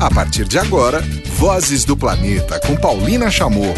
A partir de agora, Vozes do Planeta com Paulina Chamorro.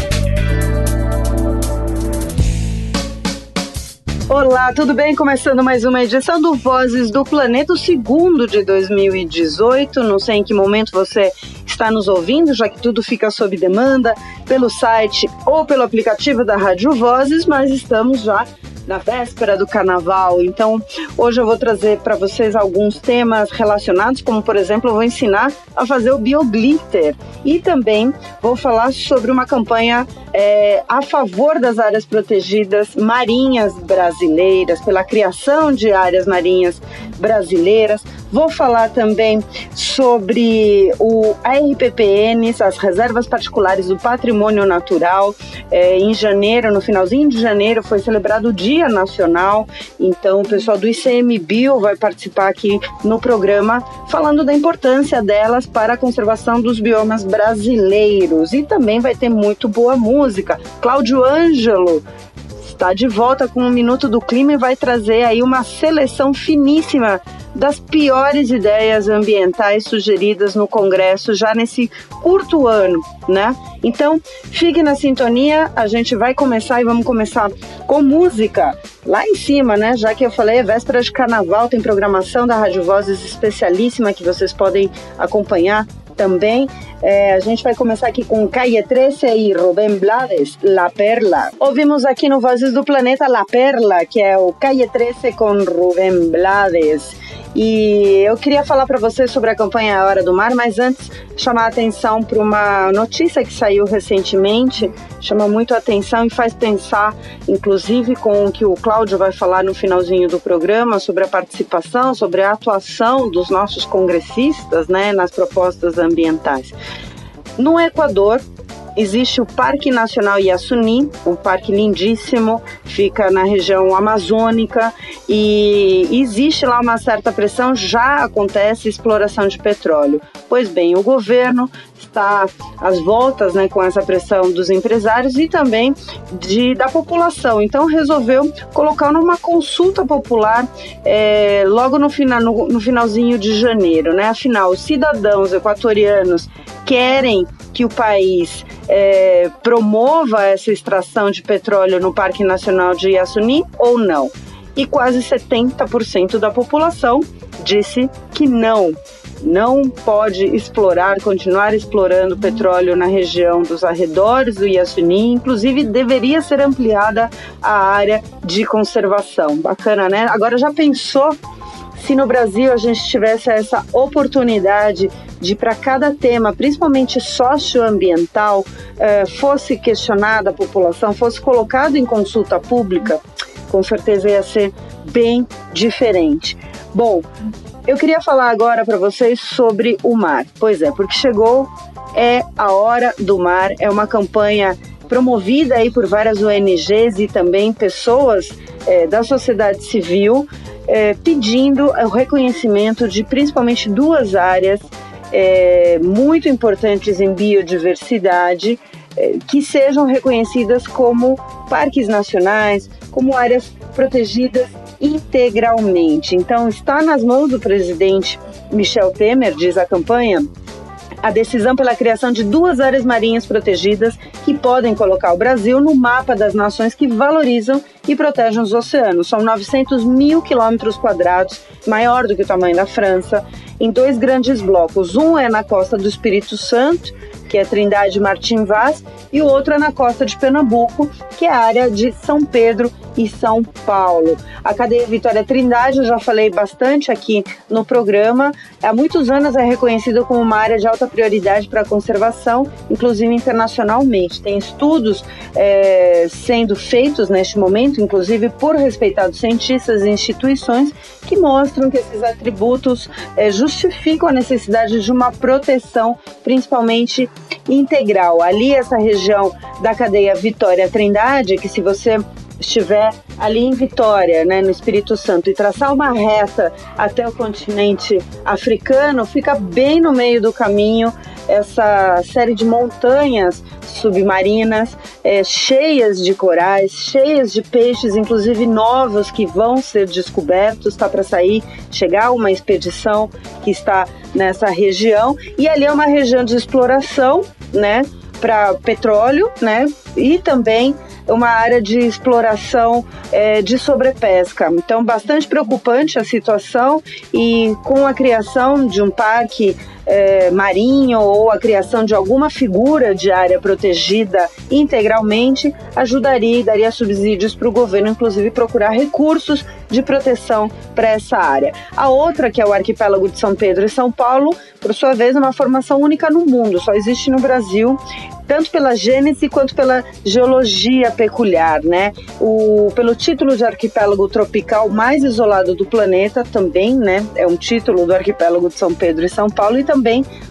Olá, tudo bem? Começando mais uma edição do Vozes do Planeta, o segundo de 2018. Não sei em que momento você está nos ouvindo, já que tudo fica sob demanda pelo site ou pelo aplicativo da Rádio Vozes, mas estamos já na véspera do carnaval. Então, hoje eu vou trazer para vocês alguns temas relacionados, como por exemplo, eu vou ensinar a fazer o bioglitter e também vou falar sobre uma campanha é, a favor das áreas protegidas marinhas brasileiras, pela criação de áreas marinhas brasileiras. Vou falar também sobre o RPPN, as reservas particulares do patrimônio natural. É, em janeiro, no finalzinho de janeiro, foi celebrado o Dia Nacional. Então, o pessoal do ICMBio vai participar aqui no programa falando da importância delas para a conservação dos biomas brasileiros. E também vai ter muito boa música. Cláudio Ângelo está de volta com um minuto do clima e vai trazer aí uma seleção finíssima das piores ideias ambientais sugeridas no Congresso já nesse curto ano, né? Então, fique na sintonia, a gente vai começar e vamos começar com música lá em cima, né? Já que eu falei, é véspera de carnaval, tem programação da Rádio Vozes especialíssima que vocês podem acompanhar também. É, a gente vai começar aqui com Calle 13 e Rubén Blades, La Perla. Ouvimos aqui no Vozes do Planeta La Perla, que é o Calle 13 com Rubén Blades. E eu queria falar para vocês sobre a campanha A Hora do Mar, mas antes chamar a atenção para uma notícia que saiu recentemente, chama muito a atenção e faz pensar, inclusive com o que o Cláudio vai falar no finalzinho do programa, sobre a participação, sobre a atuação dos nossos congressistas né, nas propostas ambientais. No Equador, Existe o Parque Nacional Iasuni, um parque lindíssimo, fica na região amazônica e existe lá uma certa pressão, já acontece exploração de petróleo. Pois bem, o governo está às voltas né, com essa pressão dos empresários e também de, da população. Então resolveu colocar numa consulta popular é, logo no, final, no, no finalzinho de janeiro. Né? Afinal, os cidadãos equatorianos querem que o país é, promova essa extração de petróleo no Parque Nacional de Iasuni ou não? E quase 70% da população disse que não. Não pode explorar, continuar explorando petróleo na região dos arredores do Iasuni, inclusive deveria ser ampliada a área de conservação. Bacana, né? Agora já pensou se no Brasil a gente tivesse essa oportunidade de para cada tema, principalmente socioambiental, eh, fosse questionada a população, fosse colocado em consulta pública, com certeza ia ser bem diferente. Bom, eu queria falar agora para vocês sobre o mar. Pois é, porque chegou é a hora do mar, é uma campanha promovida aí por várias ONGs e também pessoas é, da sociedade civil é, pedindo o reconhecimento de principalmente duas áreas é, muito importantes em biodiversidade é, que sejam reconhecidas como parques nacionais, como áreas protegidas integralmente. Então, está nas mãos do presidente Michel Temer, diz a campanha, a decisão pela criação de duas áreas marinhas protegidas que podem colocar o Brasil no mapa das nações que valorizam e protegem os oceanos. São 900 mil quilômetros quadrados, maior do que o tamanho da França, em dois grandes blocos. Um é na costa do Espírito Santo, que é Trindade Martim Vaz, e o outro é na costa de Pernambuco, que é a área de São Pedro e São Paulo. A cadeia Vitória Trindade, eu já falei bastante aqui no programa, há muitos anos é reconhecida como uma área de alta prioridade para a conservação, inclusive internacionalmente. Tem estudos é, sendo feitos neste momento, inclusive por respeitados cientistas e instituições, que mostram que esses atributos é, justificam a necessidade de uma proteção, principalmente integral. Ali, essa região da cadeia Vitória Trindade, que se você estiver ali em Vitória, né, no Espírito Santo, e traçar uma reta até o continente africano, fica bem no meio do caminho essa série de montanhas submarinas é, cheias de corais, cheias de peixes, inclusive novos que vão ser descobertos, está para sair, chegar uma expedição que está nessa região. E ali é uma região de exploração, né, para petróleo, né, e também uma área de exploração é, de sobrepesca. Então, bastante preocupante a situação e com a criação de um parque é, marinho ou a criação de alguma figura de área protegida integralmente ajudaria e daria subsídios para o governo, inclusive procurar recursos de proteção para essa área. A outra, que é o arquipélago de São Pedro e São Paulo, por sua vez, é uma formação única no mundo, só existe no Brasil tanto pela gênese quanto pela geologia peculiar, né? O, pelo título de arquipélago tropical mais isolado do planeta também, né? É um título do arquipélago de São Pedro e São Paulo e também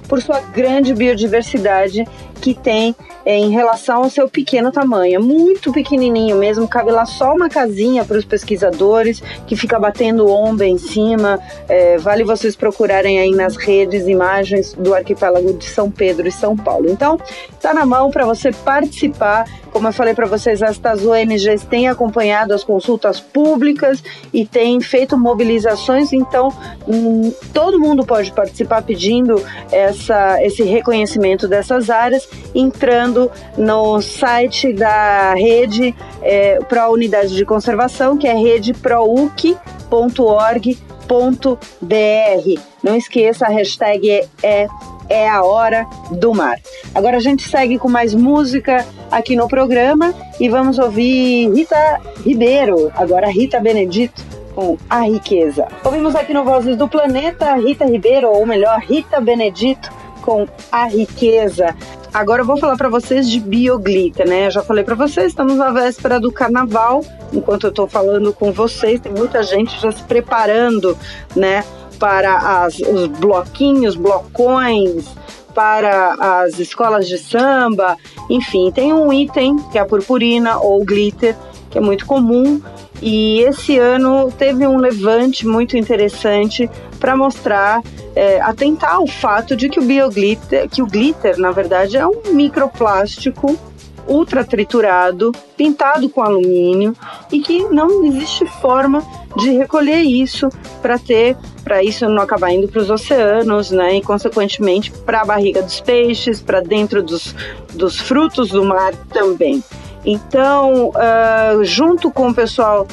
por sua grande biodiversidade que tem é, em relação ao seu pequeno tamanho. É muito pequenininho mesmo, cabe lá só uma casinha para os pesquisadores que fica batendo onda em cima. É, vale vocês procurarem aí nas redes imagens do arquipélago de São Pedro e São Paulo. Então, tá na mão para você participar como eu falei para vocês, estas ONGs têm acompanhado as consultas públicas e têm feito mobilizações, então hum, todo mundo pode participar pedindo essa, esse reconhecimento dessas áreas, entrando no site da rede é, para a unidade de conservação, que é redeprouk.org.br. Não esqueça, a hashtag é, é é a hora do mar. Agora a gente segue com mais música aqui no programa e vamos ouvir Rita Ribeiro, agora Rita Benedito com A Riqueza. Ouvimos aqui no Vozes do Planeta Rita Ribeiro, ou melhor, Rita Benedito com A Riqueza. Agora eu vou falar para vocês de bioglitter, né? Eu já falei para vocês, estamos na véspera do carnaval. Enquanto eu estou falando com vocês, tem muita gente já se preparando, né, para as, os bloquinhos, blocões, para as escolas de samba, enfim, tem um item que é a purpurina ou glitter, que é muito comum, e esse ano teve um levante muito interessante para mostrar, é, atentar ao fato de que o bioglitter, que o glitter, na verdade, é um microplástico ultra triturado, pintado com alumínio e que não existe forma de recolher isso para ter, para isso não acabar indo para os oceanos, né? E consequentemente para a barriga dos peixes, para dentro dos, dos frutos do mar também. Então, uh, junto com o pessoal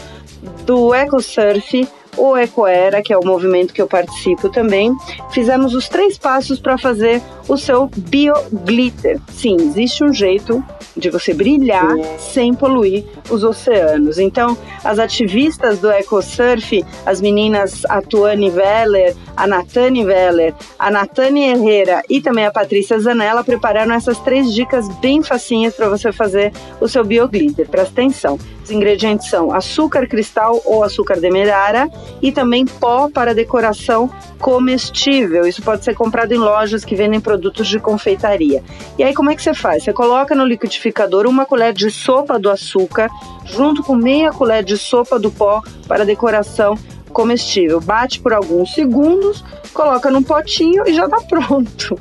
do EcoSurf, o Ecoera, que é o movimento que eu participo também, fizemos os três passos para fazer o seu bioglitter. Sim, existe um jeito de você brilhar sem poluir os oceanos. Então, as ativistas do EcoSurf, as meninas a Tuane Veller, a Natane Veller, a Natane Herrera e também a Patrícia Zanella prepararam essas três dicas bem facinhas para você fazer o seu bioglitter. Presta atenção. Os ingredientes são açúcar cristal ou açúcar demerara e também pó para decoração comestível. Isso pode ser comprado em lojas que vendem produtos de confeitaria. E aí como é que você faz? Você coloca no liquidificador uma colher de sopa do açúcar junto com meia colher de sopa do pó para decoração comestível. Bate por alguns segundos, coloca num potinho e já está pronto.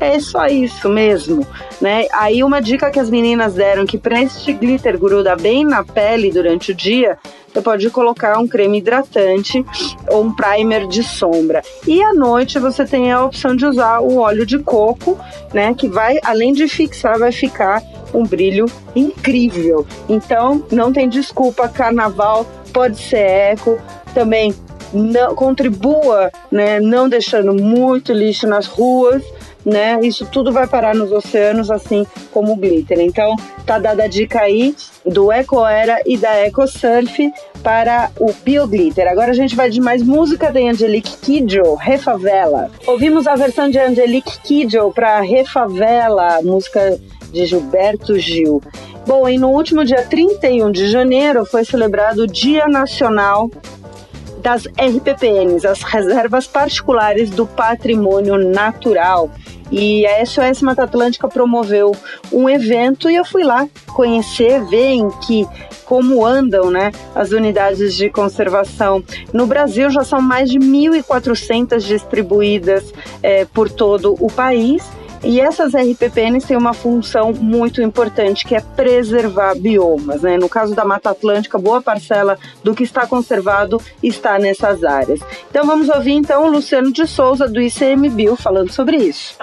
É só isso mesmo, né? Aí uma dica que as meninas deram que para este glitter gruda bem na pele durante o dia, você pode colocar um creme hidratante ou um primer de sombra. E à noite você tem a opção de usar o óleo de coco, né, que vai além de fixar, vai ficar um brilho incrível. Então, não tem desculpa, carnaval pode ser eco, também não, contribua, né, não deixando muito lixo nas ruas, né? Isso tudo vai parar nos oceanos, assim como o glitter. Então, tá dada a dica aí do Ecoera e da EcoSurf para o Bioglitter. Agora a gente vai de mais música da Angelique Kidjo, Refavela. Ouvimos a versão de Angelique Kidjo para Refavela, música de Gilberto Gil. Bom, e no último dia 31 de janeiro foi celebrado o Dia Nacional das RPPNs, as Reservas Particulares do Patrimônio Natural. E a SOS Mata Atlântica promoveu um evento e eu fui lá conhecer, ver em que como andam né, as unidades de conservação. No Brasil já são mais de 1.400 distribuídas é, por todo o país. E essas RPPNs têm uma função muito importante, que é preservar biomas. Né? No caso da Mata Atlântica, boa parcela do que está conservado está nessas áreas. Então vamos ouvir então o Luciano de Souza, do ICMBio, falando sobre isso.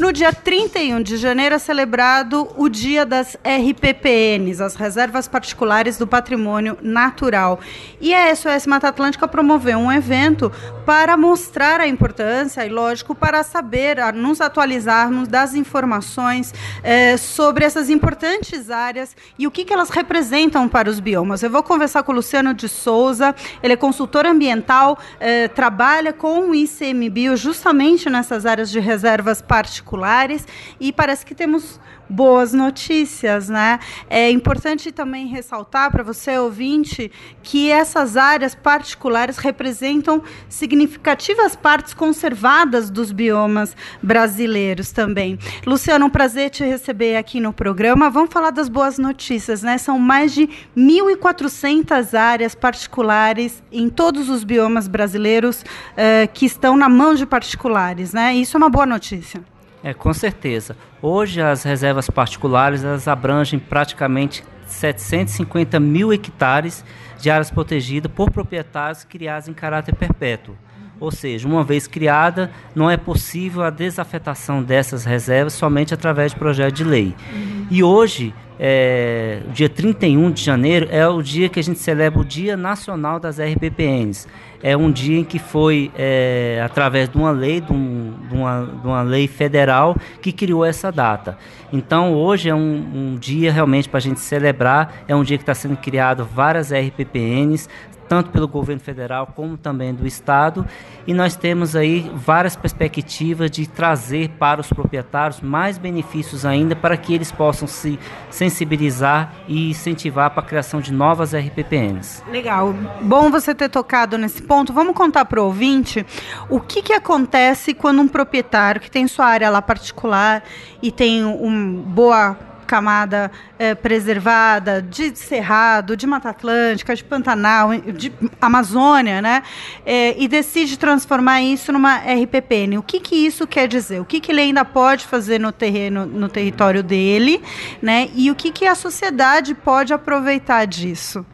No dia 31 de janeiro é celebrado o Dia das RPPNs, as Reservas Particulares do Patrimônio Natural. E a SOS Mata Atlântica promoveu um evento para mostrar a importância e, lógico, para saber, nos atualizarmos das informações eh, sobre essas importantes áreas e o que, que elas representam para os biomas. Eu vou conversar com o Luciano de Souza, ele é consultor ambiental, eh, trabalha com o ICMBio justamente nessas áreas de reservas particulares particulares e parece que temos boas notícias, né? É importante também ressaltar para você, ouvinte, que essas áreas particulares representam significativas partes conservadas dos biomas brasileiros também. Luciano, um prazer te receber aqui no programa. Vamos falar das boas notícias, né? São mais de 1.400 áreas particulares em todos os biomas brasileiros uh, que estão na mão de particulares, né? Isso é uma boa notícia. É, com certeza. Hoje as reservas particulares elas abrangem praticamente 750 mil hectares de áreas protegidas por proprietários criados em caráter perpétuo. Ou seja, uma vez criada, não é possível a desafetação dessas reservas somente através de projeto de lei. Uhum. E hoje, é, dia 31 de janeiro, é o dia que a gente celebra o Dia Nacional das RPPNs. É um dia em que foi, é, através de uma lei, de, um, de, uma, de, uma, lei federal, que criou essa data. Então, hoje é um, um dia realmente para a gente celebrar. É um dia que está sendo criado várias RPPNs, tanto pelo governo federal como também do estado, e nós temos aí várias perspectivas de trazer para os proprietários mais benefícios ainda para que eles possam se sensibilizar e incentivar para a criação de novas RPPNs. Legal. Bom você ter tocado nesse ponto. Vamos contar para o ouvinte o que, que acontece quando um proprietário que tem sua área lá particular e tem um boa camada é, preservada de Cerrado, de Mata Atlântica, de Pantanal, de Amazônia, né? É, e decide transformar isso numa RPPN. O que, que isso quer dizer? O que, que ele ainda pode fazer no terreno, no território dele, né? E o que, que a sociedade pode aproveitar disso?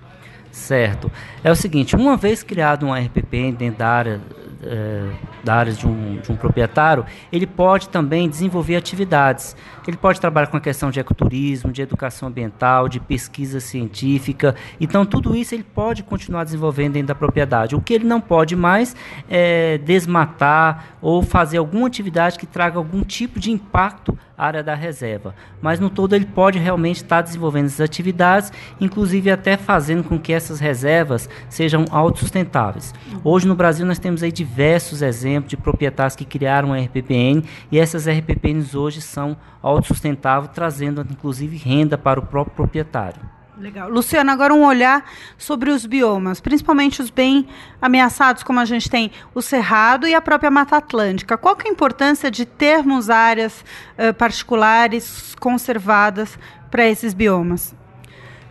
Certo. É o seguinte, uma vez criado um RPPN dentro da área é, da área de um, de um proprietário, ele pode também desenvolver atividades. Ele pode trabalhar com a questão de ecoturismo, de educação ambiental, de pesquisa científica. Então, tudo isso ele pode continuar desenvolvendo dentro da propriedade. O que ele não pode mais é desmatar ou fazer alguma atividade que traga algum tipo de impacto área da reserva. Mas, no todo, ele pode realmente estar desenvolvendo essas atividades, inclusive até fazendo com que essas reservas sejam autossustentáveis. Hoje, no Brasil, nós temos aí diversos exemplos de proprietários que criaram a RPPN e essas RPPNs hoje são autossustentáveis, trazendo inclusive renda para o próprio proprietário. Legal. Luciana, agora um olhar sobre os biomas, principalmente os bem ameaçados, como a gente tem o Cerrado e a própria Mata Atlântica. Qual que é a importância de termos áreas uh, particulares conservadas para esses biomas?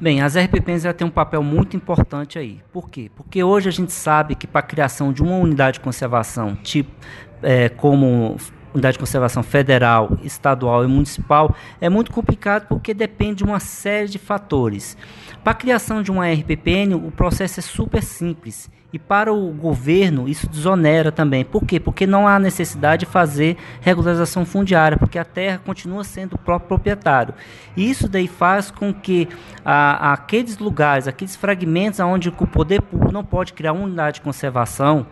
Bem, as RPPs têm um papel muito importante aí. Por quê? Porque hoje a gente sabe que para a criação de uma unidade de conservação, tipo é, como unidade de conservação federal, estadual e municipal, é muito complicado porque depende de uma série de fatores. Para a criação de uma RPPN, o processo é super simples. E para o governo, isso desonera também. Por quê? Porque não há necessidade de fazer regularização fundiária, porque a terra continua sendo o próprio proprietário. E isso daí faz com que a, aqueles lugares, aqueles fragmentos onde o poder público não pode criar uma unidade de conservação,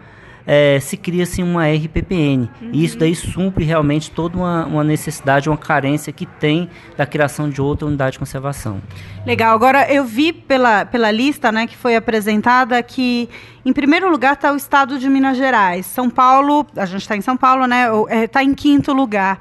é, se cria-se uma RPPN. Uhum. E isso daí supre realmente toda uma, uma, necessidade, uma carência que tem da criação de outra unidade de conservação. Legal. Agora, eu vi pela, pela lista né, que foi apresentada que, em primeiro lugar, está o estado de Minas Gerais. São Paulo, a gente está em São Paulo, né? Está é, em quinto lugar.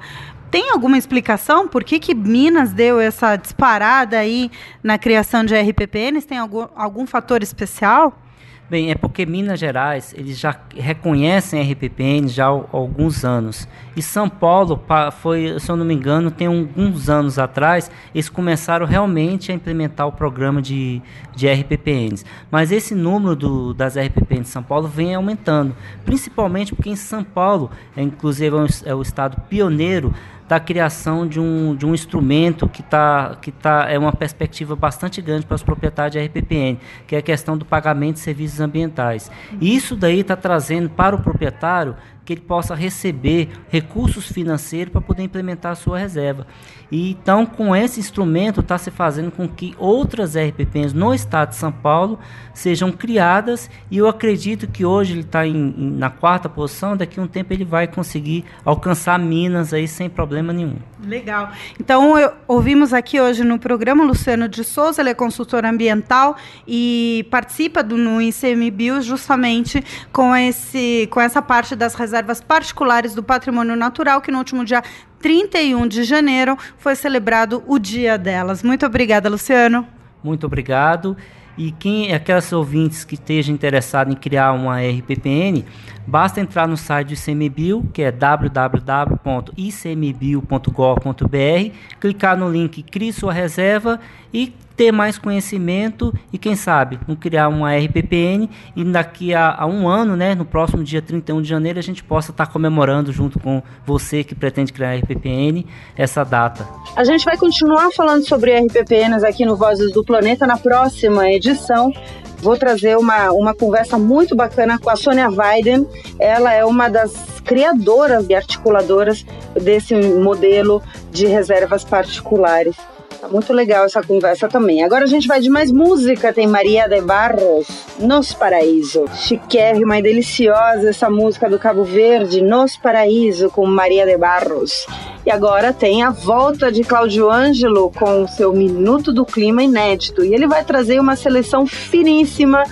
Tem alguma explicação por que, que Minas deu essa disparada aí na criação de RPPNs? Tem algum, algum fator especial? Bem, é porque Minas Gerais eles já reconhecem a RPPN já há alguns anos. E São Paulo foi, se eu não me engano, tem alguns anos atrás, eles começaram realmente a implementar o programa de, de RPPNs. Mas esse número do, das RPPNs de São Paulo vem aumentando, principalmente porque em São Paulo, é, inclusive é o, é estado pioneiro da criação de um, de um instrumento que, tá, que tá, é uma perspectiva bastante grande para os proprietários de RPPN, que é a questão do pagamento de serviços ambientais. E isso daí está trazendo para o proprietário que ele possa receber recursos financeiros para poder implementar a sua reserva. E então, com esse instrumento, está se fazendo com que outras RPPs no estado de São Paulo sejam criadas. E eu acredito que hoje ele está na quarta posição. Daqui a um tempo ele vai conseguir alcançar Minas aí sem problema nenhum. Legal. Então, eu, ouvimos aqui hoje no programa Luciano de Souza, ele é consultor ambiental e participa do, no ICMBio justamente com, esse, com essa parte das reservas particulares do patrimônio natural, que no último dia 31 de janeiro foi celebrado o dia delas. Muito obrigada, Luciano. Muito obrigado. E quem aquelas ouvintes que estejam interessados em criar uma RPPN, basta entrar no site do ICMBio, que é www.icmbio.gov.br, clicar no link Crie sua reserva e ter mais conhecimento e quem sabe não criar uma RPPN e daqui a, a, um ano, né, no próximo dia 31 de janeiro, a gente possa estar comemorando junto com você que pretende criar a RPPN essa data. A gente vai continuar falando sobre RPPNs aqui no Vozes do Planeta na próxima edição. Vou trazer uma, uma conversa muito bacana com a Sônia Weiden. Ela é uma das criadoras e articuladoras desse modelo de reservas particulares. Tá muito legal essa conversa também. Agora a gente vai de mais música. Tem Maria de Barros, Nos Paraíso. Chiquérrima e deliciosa essa música do Cabo Verde, Nos Paraíso, com Maria de Barros. E agora tem a volta de Cláudio Ângelo com o seu Minuto do Clima inédito. E ele vai trazer uma seleção finíssima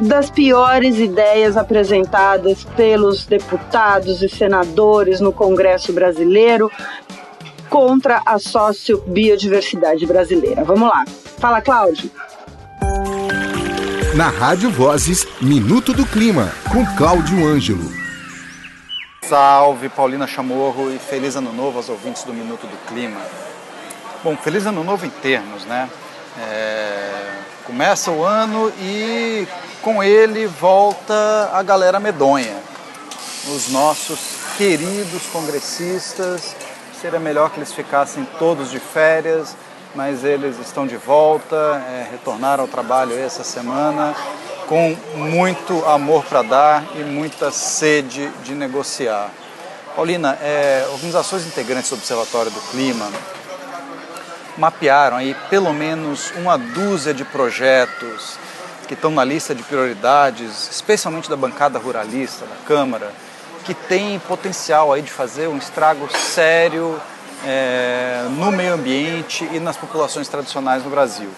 das piores ideias apresentadas pelos deputados e senadores no Congresso brasileiro contra a sociobiodiversidade brasileira. Vamos lá. Fala, Cláudio. Na Rádio Vozes, Minuto do Clima, com Cláudio Ângelo. Salve, Paulina Chamorro e feliz ano novo aos ouvintes do Minuto do Clima. Bom, feliz ano novo em termos, né? É... Começa o ano e com ele volta a galera medonha, os nossos queridos congressistas Seria melhor que eles ficassem todos de férias, mas eles estão de volta, é, retornaram ao trabalho essa semana com muito amor para dar e muita sede de negociar. Paulina, é, organizações integrantes do Observatório do Clima mapearam aí pelo menos uma dúzia de projetos que estão na lista de prioridades, especialmente da bancada ruralista da Câmara, que tem potencial aí de fazer um estrago sério é, no meio ambiente e nas populações tradicionais no Brasil.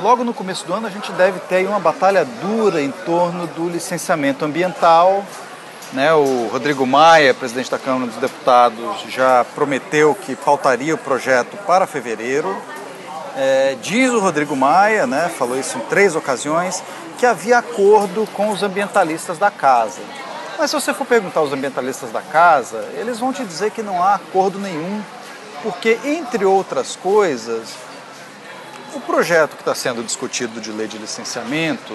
Logo no começo do ano a gente deve ter uma batalha dura em torno do licenciamento ambiental. Né? O Rodrigo Maia, presidente da Câmara dos Deputados, já prometeu que faltaria o projeto para fevereiro. É, diz o Rodrigo Maia, né, falou isso em três ocasiões, que havia acordo com os ambientalistas da casa. Mas se você for perguntar aos ambientalistas da casa, eles vão te dizer que não há acordo nenhum, porque, entre outras coisas, o projeto que está sendo discutido de lei de licenciamento,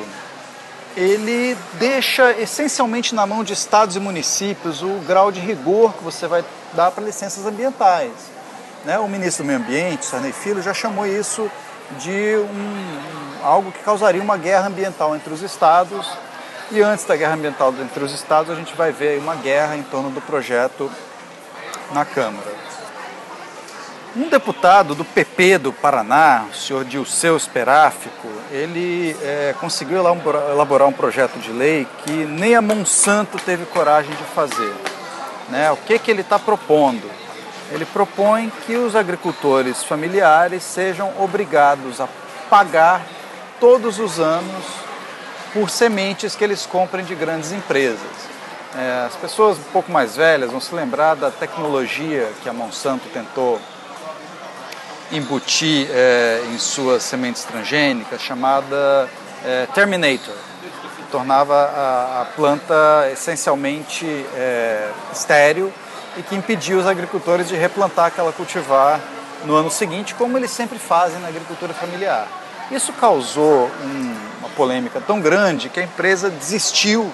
ele deixa essencialmente na mão de estados e municípios o grau de rigor que você vai dar para licenças ambientais. Né? O ministro do Meio Ambiente, Sarney Filho, já chamou isso de um, algo que causaria uma guerra ambiental entre os estados e antes da guerra ambiental entre os estados, a gente vai ver uma guerra em torno do projeto na Câmara. Um deputado do PP do Paraná, o senhor Dilceu Esperáfico, ele é, conseguiu elaborar um projeto de lei que nem a Monsanto teve coragem de fazer. Né? O que, que ele está propondo? Ele propõe que os agricultores familiares sejam obrigados a pagar todos os anos por sementes que eles comprem de grandes empresas. É, as pessoas um pouco mais velhas vão se lembrar da tecnologia que a Monsanto tentou embutir é, em suas sementes transgênicas, chamada é, Terminator. tornava a, a planta essencialmente é, estéril e que impedia os agricultores de replantar aquela cultivar no ano seguinte, como eles sempre fazem na agricultura familiar. Isso causou um, uma polêmica tão grande que a empresa desistiu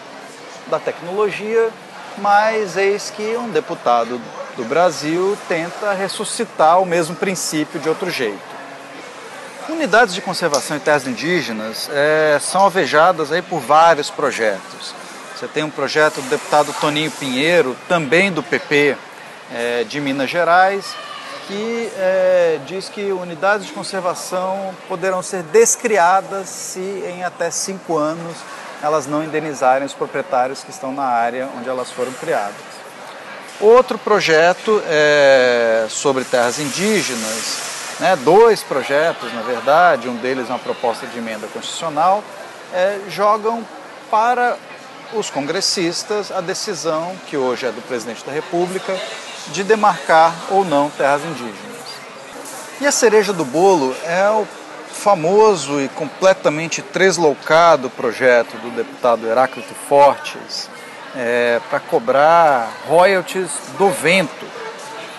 da tecnologia, mas eis que um deputado do Brasil tenta ressuscitar o mesmo princípio de outro jeito. Unidades de conservação em terras indígenas é, são alvejadas aí por vários projetos. Você tem um projeto do deputado Toninho Pinheiro, também do PP é, de Minas Gerais, que é, diz que unidades de conservação poderão ser descriadas se em até cinco anos elas não indenizarem os proprietários que estão na área onde elas foram criadas. Outro projeto é sobre terras indígenas, né, dois projetos na verdade, um deles é uma proposta de emenda constitucional, é, jogam para os congressistas a decisão, que hoje é do presidente da República, de demarcar ou não terras indígenas. E a cereja do bolo é o famoso e completamente tresloucado projeto do deputado Heráclito Fortes é, para cobrar royalties do vento.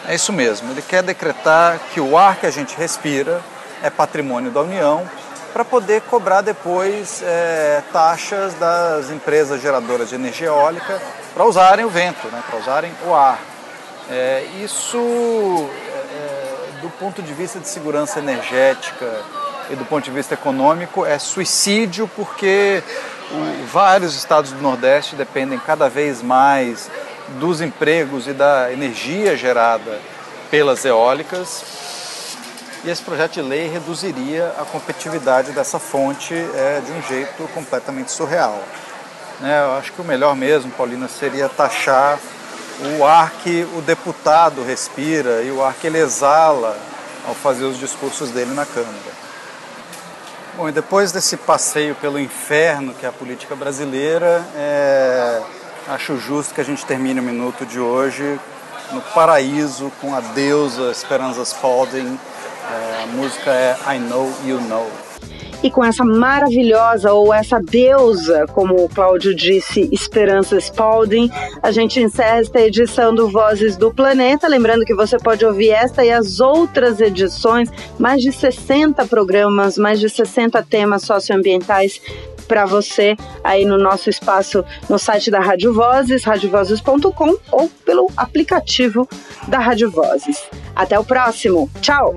É isso mesmo, ele quer decretar que o ar que a gente respira é patrimônio da União para poder cobrar depois é, taxas das empresas geradoras de energia eólica para usarem o vento, né, para usarem o ar. É, isso, é, do ponto de vista de segurança energética e do ponto de vista econômico, é suicídio porque o, vários estados do Nordeste dependem cada vez mais dos empregos e da energia gerada pelas eólicas. E esse projeto de lei reduziria a competitividade dessa fonte é, de um jeito completamente surreal. Né, eu acho que o melhor mesmo, Paulina, seria taxar o ar que o deputado respira e o ar que ele exala ao fazer os discursos dele na Câmara. Bom, e depois desse passeio pelo inferno que é a política brasileira, é, acho justo que a gente termine o minuto de hoje no paraíso com a deusa Esperanza Spalding. É, a música é I Know You Know. E com essa maravilhosa ou essa deusa, como o Cláudio disse, Esperança Spalding, a gente encerra esta edição do Vozes do Planeta. Lembrando que você pode ouvir esta e as outras edições, mais de 60 programas, mais de 60 temas socioambientais para você aí no nosso espaço no site da Rádio Vozes, radiovozes.com ou pelo aplicativo da Rádio Vozes. Até o próximo. Tchau!